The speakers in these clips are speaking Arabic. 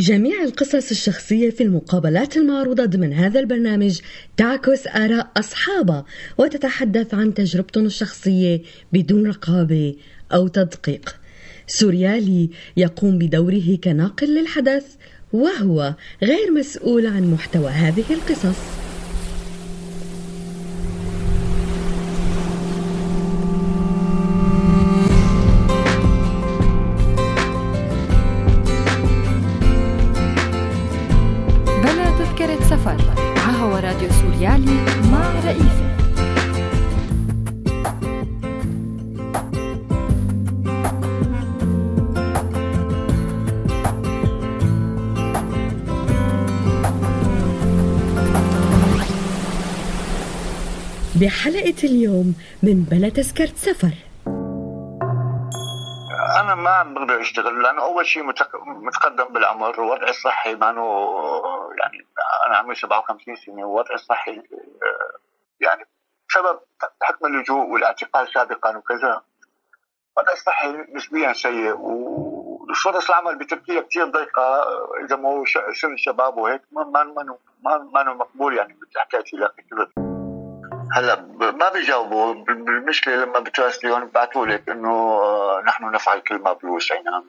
جميع القصص الشخصية في المقابلات المعروضة ضمن هذا البرنامج تعكس آراء أصحابها وتتحدث عن تجربتهم الشخصية بدون رقابة أو تدقيق. سوريالي يقوم بدوره كناقل للحدث وهو غير مسؤول عن محتوى هذه القصص. بحلقة اليوم من بلا تذكرة سفر. أنا ما بقدر أشتغل لأنه أول شيء متقدم بالعمر ووضعي الصحي ما يعني أنا عمري 57 سنة ووضعي الصحي آه، يعني بسبب حكم اللجوء والاعتقال سابقا وكذا. وضعي الصحي نسبيا سيء وفرص العمل بتركيا كثير ضيقة إذا ما هو سن الشباب وهيك ما ما ما ما مقبول يعني مثل حكايتي لك هلا ما بيجاوبوا المشكلة لما بتراسليهم ببعثوا لك انه آه، نحن نفعل كل ما بوسعنا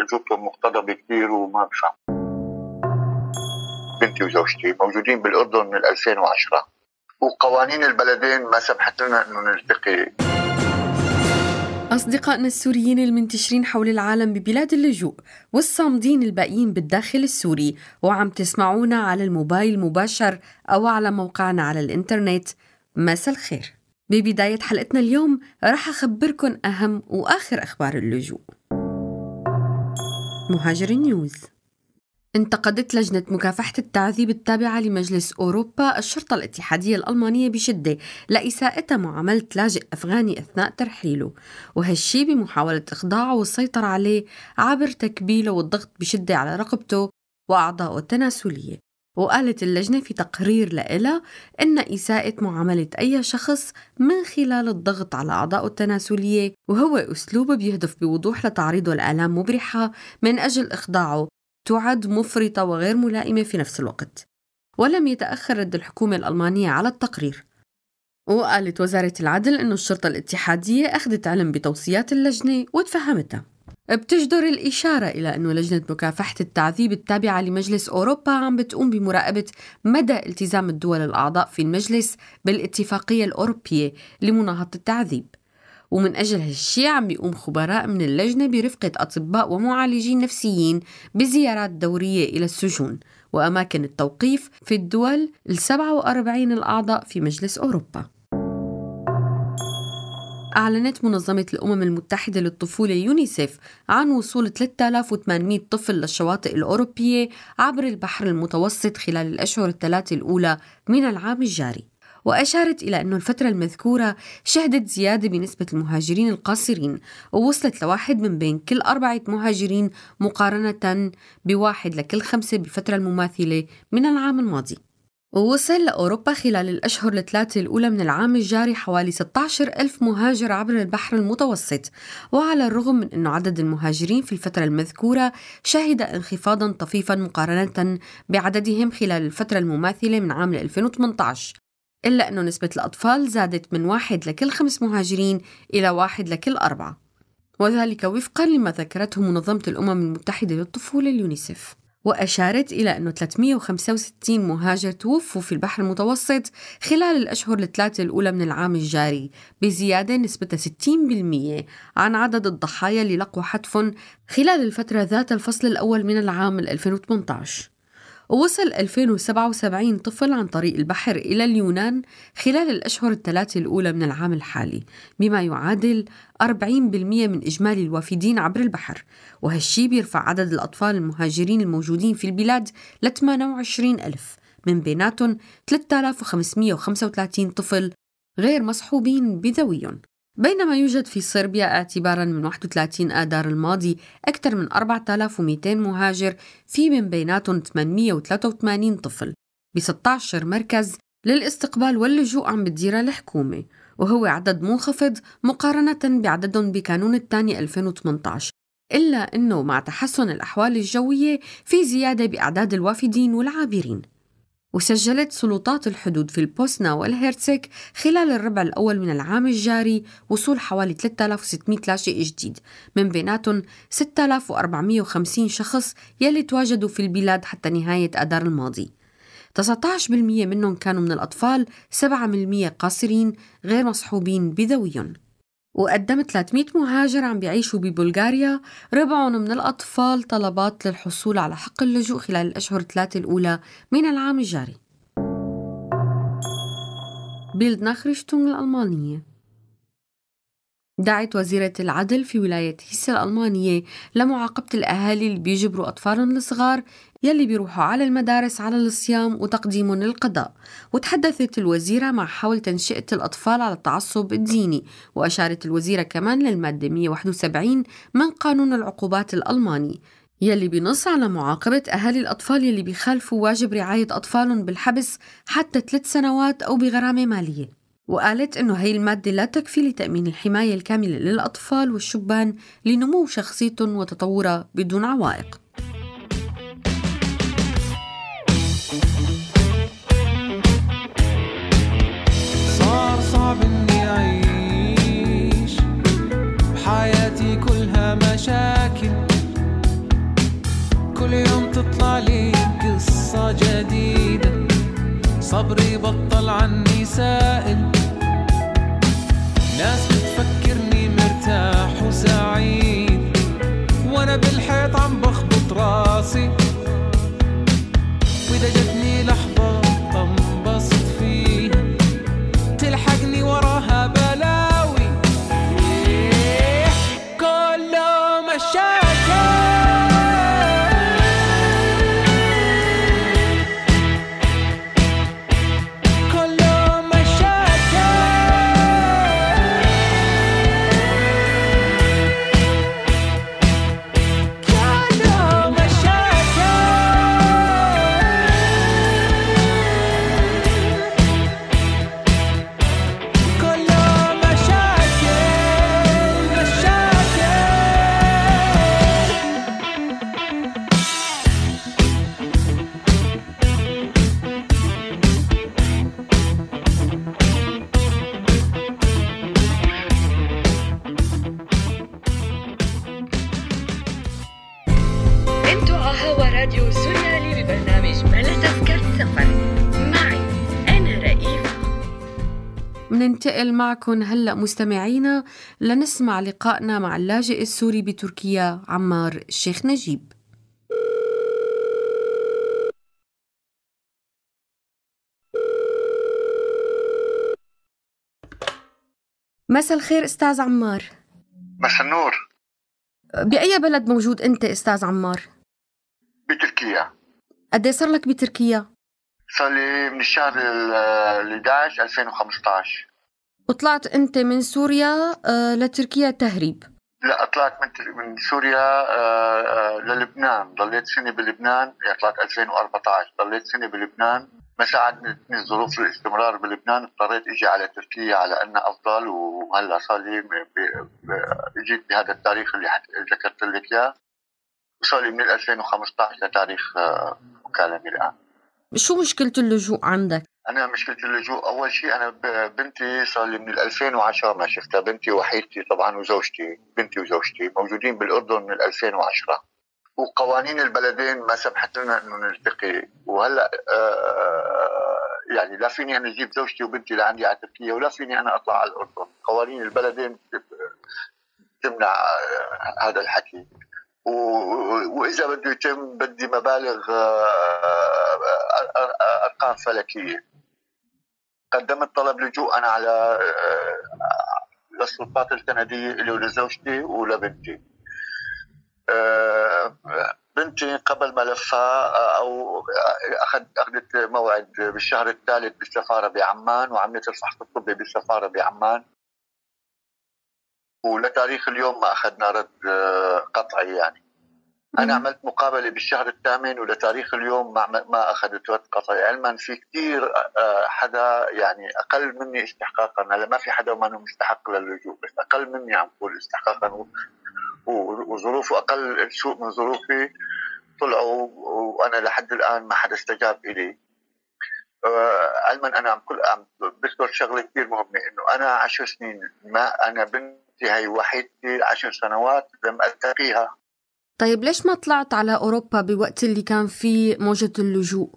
اجوبتهم مقتضبه كثير وما بفهم. بنتي وزوجتي موجودين بالأردن من 2010 وقوانين البلدين ما سمحت لنا إنه نلتقي. أصدقائنا السوريين المنتشرين حول العالم ببلاد اللجوء والصامدين الباقيين بالداخل السوري وعم تسمعونا على الموبايل مباشر أو على موقعنا على الإنترنت. مساء الخير. ببداية حلقتنا اليوم رح أخبركن أهم وآخر أخبار اللجوء. مهاجر نيوز انتقدت لجنة مكافحة التعذيب التابعة لمجلس أوروبا الشرطة الاتحادية الألمانية بشدة لإساءتها معاملة لاجئ أفغاني أثناء ترحيله وهالشي بمحاولة إخضاعه والسيطرة عليه عبر تكبيله والضغط بشدة على رقبته وأعضائه التناسلية. وقالت اللجنة في تقرير لإلها إن إساءة معاملة أي شخص من خلال الضغط على أعضائه التناسلية وهو أسلوب بيهدف بوضوح لتعريضه لآلام مبرحة من أجل إخضاعه تعد مفرطة وغير ملائمة في نفس الوقت. ولم يتأخر رد الحكومة الألمانية على التقرير. وقالت وزارة العدل أن الشرطة الاتحادية أخذت علم بتوصيات اللجنة وتفهمتها بتجدر الإشارة إلى أن لجنة مكافحة التعذيب التابعة لمجلس أوروبا عم بتقوم بمراقبة مدى التزام الدول الأعضاء في المجلس بالاتفاقية الأوروبية لمناهضة التعذيب. ومن أجل هالشي عم بيقوم خبراء من اللجنة برفقة أطباء ومعالجين نفسيين بزيارات دورية إلى السجون وأماكن التوقيف في الدول ال 47 الأعضاء في مجلس أوروبا. أعلنت منظمة الأمم المتحدة للطفولة يونيسيف عن وصول 3800 طفل للشواطئ الأوروبية عبر البحر المتوسط خلال الأشهر الثلاثة الأولى من العام الجاري. وأشارت إلى أن الفترة المذكورة شهدت زيادة بنسبة المهاجرين القاصرين ووصلت لواحد من بين كل أربعة مهاجرين مقارنة بواحد لكل خمسة بالفترة المماثلة من العام الماضي. ووصل لأوروبا خلال الأشهر الثلاثة الأولى من العام الجاري حوالي 16 ألف مهاجر عبر البحر المتوسط. وعلى الرغم من أن عدد المهاجرين في الفترة المذكورة شهد انخفاضا طفيفا مقارنة بعددهم خلال الفترة المماثلة من عام 2018 إلا أن نسبة الأطفال زادت من واحد لكل خمس مهاجرين إلى واحد لكل أربعة. وذلك وفقا لما ذكرته منظمة الأمم المتحدة للطفولة اليونيسف وأشارت إلى أنه 365 مهاجر توفوا في البحر المتوسط خلال الأشهر الثلاثة الأولى من العام الجاري بزيادة نسبة 60% عن عدد الضحايا اللي لقوا حتف خلال الفترة ذات الفصل الأول من العام 2018 ووصل 2077 طفل عن طريق البحر إلى اليونان خلال الأشهر الثلاثة الأولى من العام الحالي بما يعادل 40% من إجمالي الوافدين عبر البحر. وهالشي بيرفع عدد الأطفال المهاجرين الموجودين في البلاد ل 28 ألف من بيناتهم 3535 طفل غير مصحوبين بذويهم. بينما يوجد في صربيا اعتبارا من 31 آذار الماضي أكثر من 4200 مهاجر في من بيناتهم 883 طفل ب 16 مركز للاستقبال واللجوء عم بتديرها الحكومة وهو عدد منخفض مقارنة بعددهم بكانون الثاني 2018 إلا أنه مع تحسن الأحوال الجوية في زيادة بأعداد الوافدين والعابرين. وسجلت سلطات الحدود في البوسنا والهرتسك خلال الربع الأول من العام الجاري وصول حوالي 3600 لاجئ جديد. من بيناتهم 6450 شخص يلي تواجدوا في البلاد حتى نهاية أدار الماضي. 19% منهم كانوا من الأطفال 7% قاصرين غير مصحوبين بذويهم. وقدم 300 مهاجر عم بيعيشوا ببلغاريا. ربعهم من الأطفال طلبات للحصول على حق اللجوء خلال الأشهر الثلاثة الأولى من العام الجاري. بيلد ناخرشتونغ الألمانية. دعت وزيرة العدل في ولاية هيسا الألمانية لمعاقبة الأهالي اللي بيجبروا أطفالهم الصغار يلي بيروحوا على المدارس على الصيام وتقديمهم للقضاء. وتحدثت الوزيرة مع حول تنشئة الأطفال على التعصب الديني وأشارت الوزيرة كمان للمادة 171 من قانون العقوبات الألماني يلي بنص على معاقبة أهالي الأطفال يلي بيخالفوا واجب رعاية أطفالهم بالحبس حتى ثلاث سنوات أو بغرامة مالية. وقالت إنه هي المادة لا تكفي لتأمين الحماية الكاملة للأطفال والشبان لنمو شخصيتهم وتطورها بدون عوائق. بحياتي كلها مشاكل. كل يوم تطلع لي قصة جديدة. صبري بطل عني سائل. ناس بتفكرني مرتاح وسعيد. وأنا بالحيط عم بخبط راسي. وإذا معكم هلأ مستمعينا لنسمع لقائنا مع اللاجئ السوري بتركيا عمار الشيخ نجيب. مساء الخير أستاذ عمار. مساء النور. بأي بلد موجود أنت أستاذ عمار؟ بتركيا. قد إيه صار لك بتركيا؟ صار لي من الشهر ال 11 2015 وطلعت أنت من سوريا آه، لتركيا تهريب. لا طلعت من من سوريا آه، آه، للبنان. ضليت سنة بلبنان يعني طلعت 2014 ضليت سنة بلبنان. ما ساعدتني الظروف الاستمرار بلبنان. اضطريت إجي على تركيا على انها أفضل. وهلا صار لي إجيت بهذا التاريخ اللي ذكرت لك إياه. وصار لي من 2015 لتاريخ مكالمي الآن. شو مشكلة اللجوء عندك؟ أنا مشكلة اللجوء أول شيء أنا ب- بنتي صار لي من 2010 ما شفتها بنتي وحيدتي طبعا وزوجتي بنتي وزوجتي موجودين بالأردن من 2010 وقوانين البلدين ما سمحت لنا إنه نلتقي. وهلأ آه يعني لا فيني أنا أجيب زوجتي وبنتي لعندي على تركيا ولا فيني أنا أطلع على الأردن. قوانين البلدين تمنع آه، هذا الحكي. وإذا بده يتم بدي مبالغ آه، آه، آه، أرقام فلكية. قدمت طلب لجوء أنا على للسلطات الكندية لي ولزوجتي ولبنتي. بنتي قبل ملفها أو أخذ أخذت موعد بالشهر الثالث بالسفارة بعمان وعملت الفحص الطبي بالسفارة بعمان. ولتاريخ اليوم ما أخذنا رد آه، قطعي يعني. أنا. عملت مقابلة بالشهر الثامن ولتاريخ اليوم ما ما أخذت رد قطعي. علما في كثير حدا يعني أقل مني استحقاقا. هلا ما في حدا ما مستحق للجوء بس أقل مني عم بقول استحقاقا. وظروفه أقل سوء من ظروفي. طلعوا وأنا لحد الآن ما حدا استجاب إلي. آه، علما أنا عم كل عم بذكر شغلة كثير مهمة إنه أنا عشر سنين ما أنا بنتي هي وحيدتي عشر سنوات لم التقيها طيب ليش ما طلعت على أوروبا بوقت اللي كان فيه موجة اللجوء؟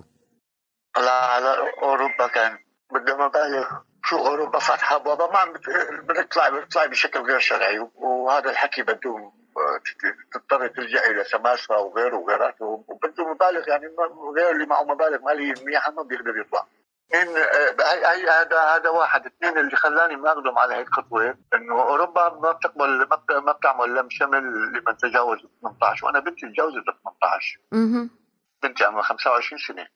طلع على أوروبا كان بدنا مبالغ شو أوروبا فاتحة بابا ما عم بت- بتطلع بتطلع بشكل غير شرعي وهذا الحكي بده تضطر تلجأ إلى سماسرة وغيره وغيراته وبده مبالغ يعني ما- غير اللي معه مبالغ مالية منيحه ما بيقدر يطلع. آه، هي هي هذا هذا واحد. اثنين اللي خلاني ما أقدم على هي الخطوه إنه أوروبا ما بتقبل ما بت- ما بتعمل لم شمل لمن تجاوز 18 وأنا بنتي تجاوزت 18 أها بنتي عمرها 25 سنة.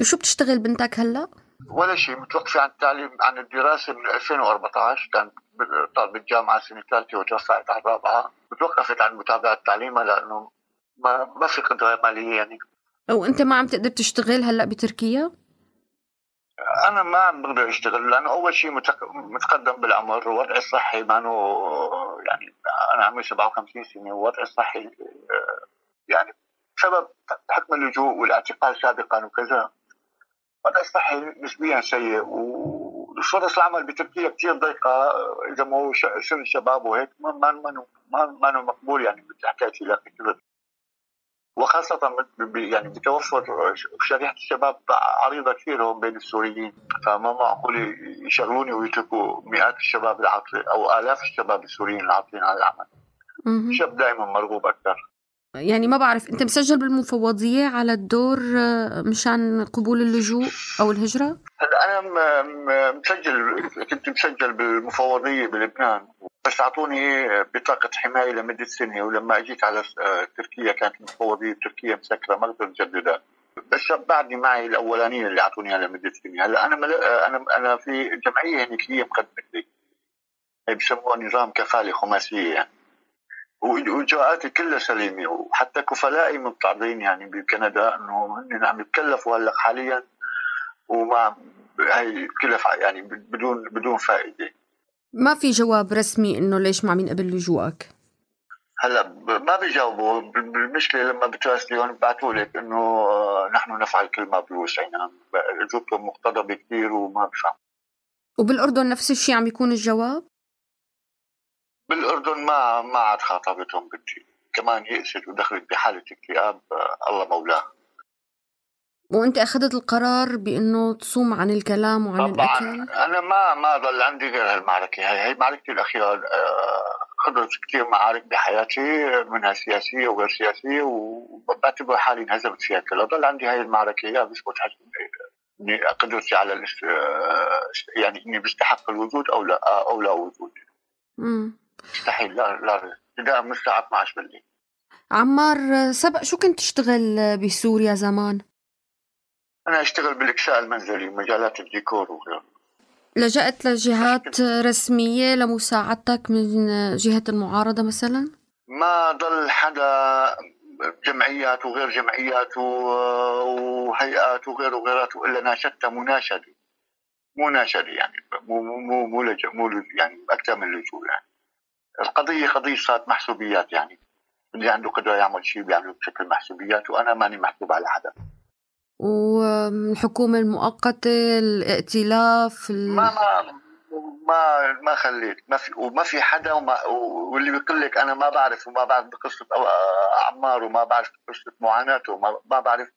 وشو بتشتغل بنتك هلا؟ ولا شيء متوقفة عن التعليم عن الدراسة من 2014 كانت طالبة جامعة سنة ثالثة وتوفقت على الرابعة. توقفت عن متابعة تعليمها لأنه ما ما في قدرة مالية يعني. وانت ما عم تقدر تشتغل هلا بتركيا؟ أنا ما بقدر أشتغل لأنه أول شيء متق- متقدم بالعمر ووضعي الصحي ما يعني أنا عمري 57 سنة ووضعي الصحي آه، يعني بسبب حكم اللجوء والاعتقال سابقا وكذا. وضعي الصحي نسبيا سيء وفرص العمل بتركيا كثير ضيقة إذا ما هو سن شباب وهيك ما ما ما مقبول يعني بتحتاج إلى كثير وخاصة يعني بتوفر شريحة الشباب عريضة كثير هون بين السوريين. فما معقول يشغلوني ويتركوا مئات الشباب العاطلين أو آلاف الشباب السوريين العاطلين على العمل. الشاب دائما مرغوب أكثر. يعني ما بعرف أنت مسجل بالمفوضية على الدور آه، مشان قبول اللجوء أو الهجرة؟ هلا أنا مسجل كنت مسجل بالمفوضية بلبنان. بس أعطوني بطاقة حماية لمدة سنة ولما أجيت على آه، تركيا كانت المفوضية بتركيا مسكرة ما قدرت اجددها بس بعدني معي الاولانيه اللي أعطوني إياها لمدة سنة. هلا أنا مل... آه، أنا أنا في جمعية هنيكيه مقدمة لي. بسموها نظام كفالة خماسية. يعني واجراءاتي كلها سليمة وحتى كفلائي متعرضين يعني بكندا إنه هن عم يتكلفوا هلا حاليا وما هي كلها يعني بدون بدون فائدة. ما في جواب رسمي إنه ليش ما عم ينقبل لجوءك هلأ ما بيجاوبوا. بالمشكلة لما بتراسليهم ببعثوا لك إنه نحن نفعل كل ما بوسعنا اجوبتهم مقتضبة كثير وما بفهم. وبالأردن نفس الشيء عم يكون الجواب؟ بالأردن ما ما عاد خاطبتهم بنتي كمان يأست ودخلت بحالة اكتئاب آه، الله مولاه وأنت أخذت القرار بأنه تصوم عن الكلام وعن طبعا الأكل؟ أنا ما ما ضل عندي غير هالمعركة هي هي معركتي الأخيرة آه، خضرت كثير معارك بحياتي منها سياسية وغير سياسية وبعتبر حالي انهزمت فيها كلها ضل عندي هاي المعركة يا بثبت إني قدرتي على. آه، يعني إني بستحق الوجود أو لا أو لا وجود مم. مستحيل لا لا ابتداء من الساعة 12 بالليل عمار سبق شو كنت تشتغل بسوريا زمان؟ أنا أشتغل بالإكساء المنزلي مجالات الديكور وغيره لجأت لجهات رسمية لمساعدتك من جهة المعارضة مثلا؟ ما ضل حدا جمعيات وغير جمعيات وهيئات وغير وغيرات الا ناشدتها مناشده مناشده يعني مو مو مو مو. يعني أكثر من لجوء يعني القضية قضية صارت محسوبيات يعني. اللي عنده قدرة يعمل شيء بيعمله بشكل محسوبيات وأنا ماني محسوب على حدا والحكومة المؤقتة الائتلاف ال... ما ما ما ما خليت. ما في وما في حدا وما واللي بيقول لك أنا ما بعرف وما بعرف بقصة أو- عمار وما بعرف بقصة معاناته وما ما بعرف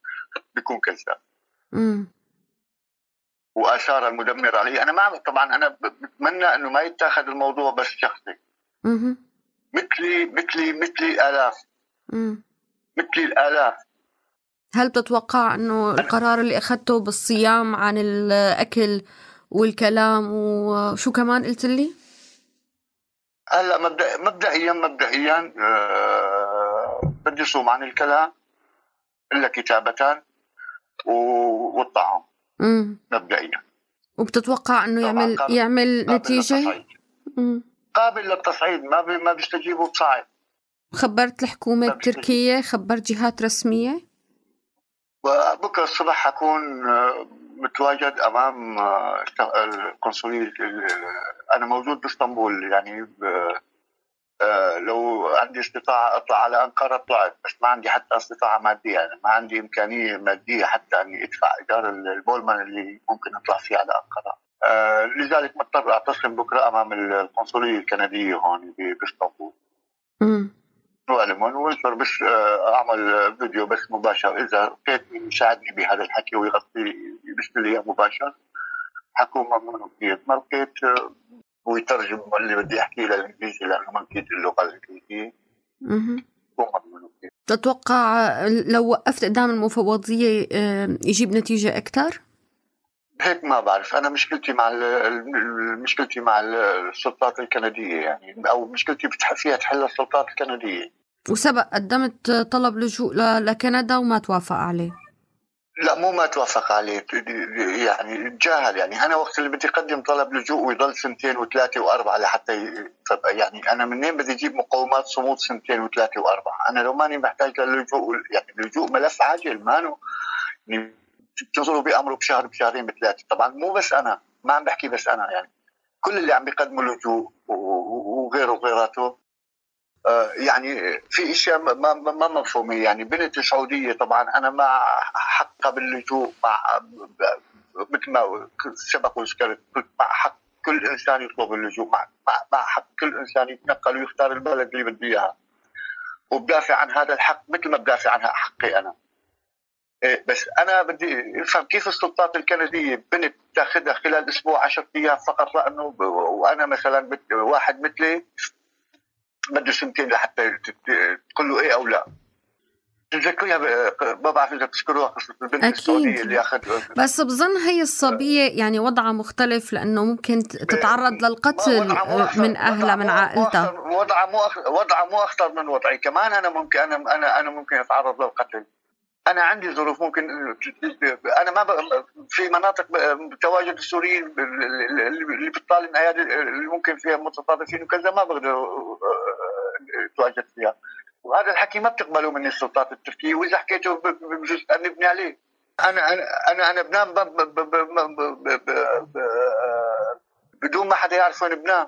بيكون كذاب. واثار المدمرة عليه أنا ما طبعا أنا بتمنى إنه ما يتاخذ الموضوع بس شخصي. مثلي مثلي مثلي الاف مم. مثلي الآلاف هل بتتوقع أنه القرار اللي أخذته بالصيام عن الأكل والكلام وشو كمان قلت لي؟ هلا مبدأ مبدئيا مبدئيا آه بدي صوم عن الكلام إلا كتابه و- والطعام. مبدئيا وبتتوقع أنه يعمل يعمل. مم. قابل للتصعيد ما بي ما بيستجيبوا بصعب خبرت الحكومة التركية خبرت جهات رسمية؟ وبكرة الصبح حكون آه، متواجد أمام آه، القنصلية ال- أنا موجود باسطنبول يعني آه، لو عندي استطاعة أطلع على أنقرة طلعت بس ما عندي حتى استطاعة مادية يعني ما عندي إمكانية مادية حتى أني أدفع إيجار البولمان اللي ممكن أطلع فيه على أنقرة. آه، لذلك مضطر أعتصم بكرة أمام القنصلية الكندية هون بإسطنبول مم. وألمون وانشر بس آه، أعمل فيديو بس مباشر لقيت مين يساعدني بهذا الحكي ويغطي يرسل لي مباشر حكون ممنون كثير ما لقيت آه، ويترجم اللي بدي أحكيه للإنجليزي لأنه ما. حكون ممنون كثير تتوقع لو وقفت قدام المفوضية يجيب نتيجة أكثر؟ هيك ما بعرف. أنا مشكلتي مع مشكلتي مع ال- السلطات الكندية يعني أو مشكلتي فيها تحل السلطات الكندية. وسبق قدمت طلب لجوء لكندا وما توافق عليه. لا مو ما توافق عليه. يعني تجاهل يعني. أنا وقت اللي بدي أقدم طلب لجوء ويضل سنتين وثلاثة وأربعة لحتى يعني أنا منين بدي أجيب مقومات صمود سنتين وثلاثة وأربعة؟ أنا لو ماني محتاج للجوء يعني اللجوء ملف عاجل مانو. يعني بتنظروا بامره بشهر بشهرين بثلاثة. طبعا مو بس أنا ما عم بحكي بس أنا يعني. كل اللي عم بيقدموا لجوء وغيره وغيراته آه، يعني في أشياء ما- ما مفهومة. يعني بنت سعودية طبعا أنا مع حقها باللجوء مع مثل ما سبق وذكرت مع حق كل إنسان يطلب اللجوء مع مع, حق كل إنسان يتنقل ويختار البلد اللي بده إياها. وبدافع عن هذا الحق مثل ما بدافع عن حقي أنا. بس أنا بدي أفهم كيف السلطات الكندية بنت تأخذها خلال أسبوع 10 أيام فقط لأنه وأنا مثلا واحد مثلي بده سنتين لحتى تقول له إيه أو لا. تتذكريها ما بعرف إذا تذكروها قصه البنت أكيد. السعودية اللي اخذ بس بظن هي الصبية يعني وضعها مختلف لأنه ممكن تتعرض للقتل آه، من وضعها من عائلتها. وضعها مو وضعها مو أخطر من وضعي. كمان أنا ممكن أنا أنا أنا ممكن أتعرض للقتل. أنا عندي ظروف ممكن أنا ما. في مناطق تواجد السوريين اللي بتطالع الايادي اللي ممكن فيها متطرفين وكذا ما بقدر آه، أتواجد فيها وهذا الحكي ما بتقبلوا مني السلطات التركية وإذا حكيته بجوز نبني عليه أنا أنا أنا بنام. آه، بدون ما حدا يعرف وين بنام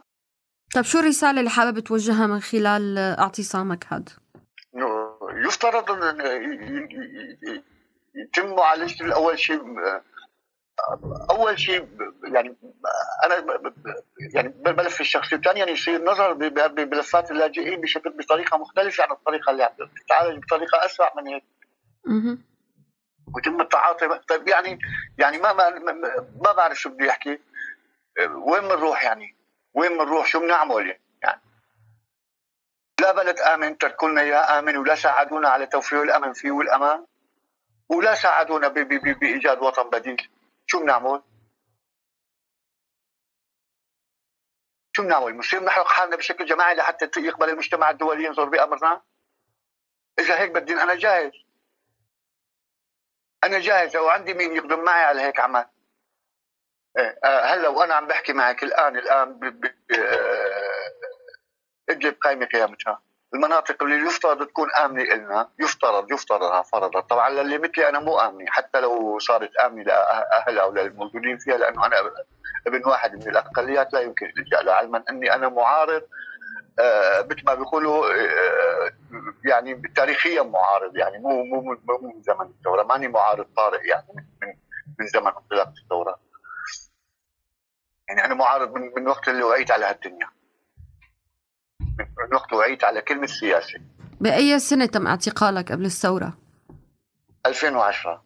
طب شو الرسالة اللي حابب توجهها من خلال آه، اعتصامك هذا؟ يفترض أن يتم معالجه اول شيء أول شيء يعني أنا يعني بالملف الشخصي وثانيا يصير نظر بملفات اللاجئين بشكل بطريقة مختلفة عن الطريقة اللي عم تتعالج بطريقة أسرع من هيك. ويتم التعاطي. طيب يعني يعني ما ما ما- ما بعرف شو بدي أحكي. وين بنروح يعني؟ وين بنروح؟ شو بنعمل؟ يعني لا بلد آمن تركوا لنا اياه آمن ولا ساعدونا على توفير الأمن فيه والامان ولا ساعدونا ب- ب- ب- بإيجاد وطن بديل شو بنعمل؟ شو بنعمل؟ بنصير نحرق حالنا بشكل جماعي لحتى يقبل المجتمع الدولي ينظر بأمرنا؟ إذا هيك بدين أنا جاهز أنا جاهز لو عندي مين يقدم معي على هيك عمل إيه، آه، هلا وأنا عم بحكي معك الان الآن ب- ب- ادلب قايمة قيامتها. المناطق اللي يفترض تكون آمنة إلنا يفترض يفترض فرضا. طبعا للي مثلي أنا مو آمنة حتى لو صارت آمنة لأهلها أو للموجودين فيها لأنه أنا ابن واحد من الأقليات لا يمكن الالجاء له علما. إني أنا معارض آه، مثل ما بيقولوا آه، يعني تاريخيا معارض. يعني مو مو مو من زمن الثوره ماني معارض طارئ يعني من من زمن انطلاق الثوره يعني أنا معارض من, من وقت اللي وعيت على هالدنيا. وقت وعيت على كلمة سياسه بأي سنة تم اعتقالك قبل الثورة؟ 2010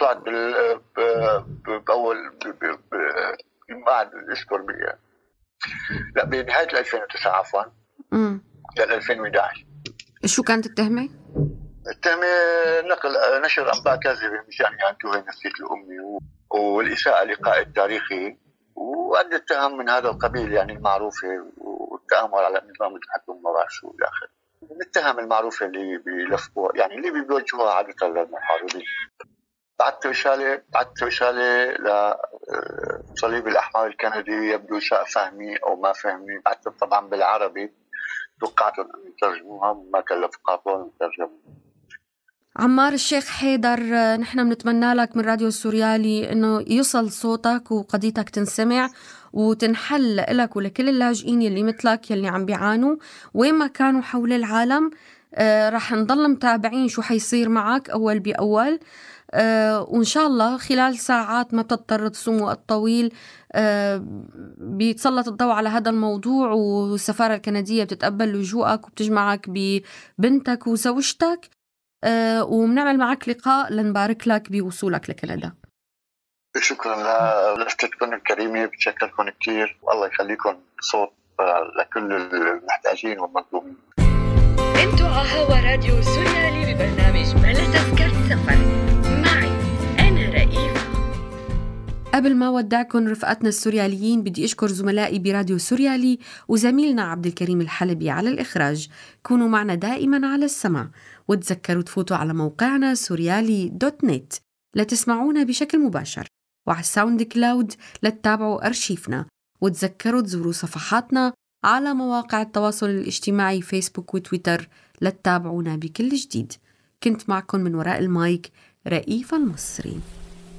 طلعت بال ب- ب- باول ب- ب- ب- بعد اذكر ب- لا بنهاية 2009 عفوا. لل 2011 شو كانت التهمة؟ التهمة نقل نشر أنباء كاذبة مشان يعني توهي نفسية الأمي و- والإساءة لقائد تاريخي وعدة تهم من هذا القبيل يعني المعروفة والتآمر على نظام التحكم شو إلى آخره. من التهم المعروفة اللي بيلفقوها يعني اللي بيوجهوها عادة للمحاربين. بعثت رسالة بعثت رسالة لصليب الأحمر الكندي يبدو ساء فهمي أو ما فهمي. بعثت طبعا بالعربي توقعت أن يترجموها ما كلف قاطون يترجموها عمار الشيخ حيدر آه، نحن بنتمنى لك من راديو السوريالي إنه يصل صوتك وقضيتك تنسمع. وتنحل لك ولكل اللاجئين يلي مثلك يلي عم بيعانوا. وين ما كانوا حول العالم آه رح نضل متابعين شو حيصير معك أول بأول. آه وإن شاء الله خلال ساعات ما بتضطر تصوم وقت طويل آه بيتسلط الضوء على هذا الموضوع والسفارة الكندية بتتقبل لجوءك وبتجمعك ببنتك وزوجتك. وبنعمل معك لقاء لنبارك لك بوصولك لكندا. شكرا لفتكم الكريمه بتشكركم كثير والله يخليكم صوت آه، لكل المحتاجين والمظلومين. أنتوا على هوا راديو سوريالي ببرنامج بلا تذكرة سفر. معي أنا رئيفة. قبل ما ودعكم رفقاتنا السورياليين بدي أشكر زملائي براديو سوريالي وزميلنا عبد الكريم الحلبي على الإخراج. كونوا معنا دائما على السمع وتذكروا تفوتوا على موقعنا سوريالي dot net. لتسمعونا بشكل مباشر. وعلى ال SoundCloud لتتابعوا أرشيفنا وتذكروا تزوروا صفحاتنا على مواقع التواصل الاجتماعي Facebook و Twitter لتتابعونا بكل جديد. كنت معكم من وراء المايك رئيفة المصري.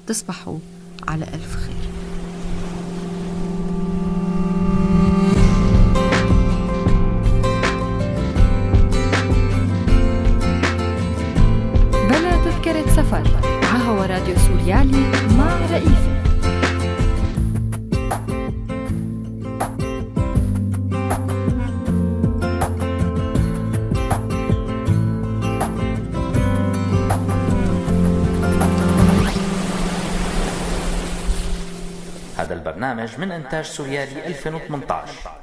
تصبحوا على ألف خير. هذا البرنامج من إنتاج سوريالي 2018